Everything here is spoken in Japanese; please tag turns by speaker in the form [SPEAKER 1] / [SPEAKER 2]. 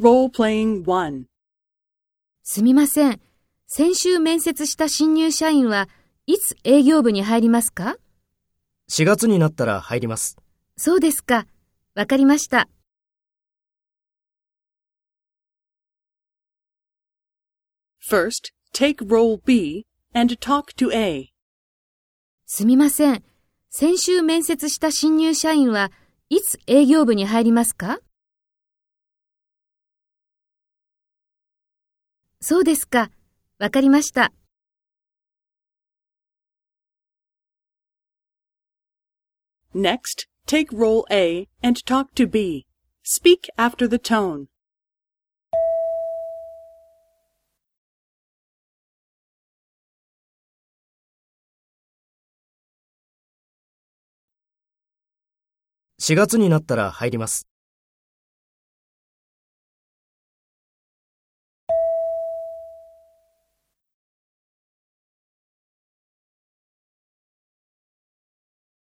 [SPEAKER 1] Role-playing 1.
[SPEAKER 2] すみません。先週面接した新入社員はいつ営業部に入りますか
[SPEAKER 3] ？4月になったら入ります。
[SPEAKER 2] そうですか。わかりました。
[SPEAKER 1] First, take role B and talk to A.
[SPEAKER 2] すみません。先週面接した新入社員はいつ営業部に入りますか？そうですか。わかりました。
[SPEAKER 1] Next, take role A and talk to B. Speak after the tone.
[SPEAKER 3] 4月になったら入ります。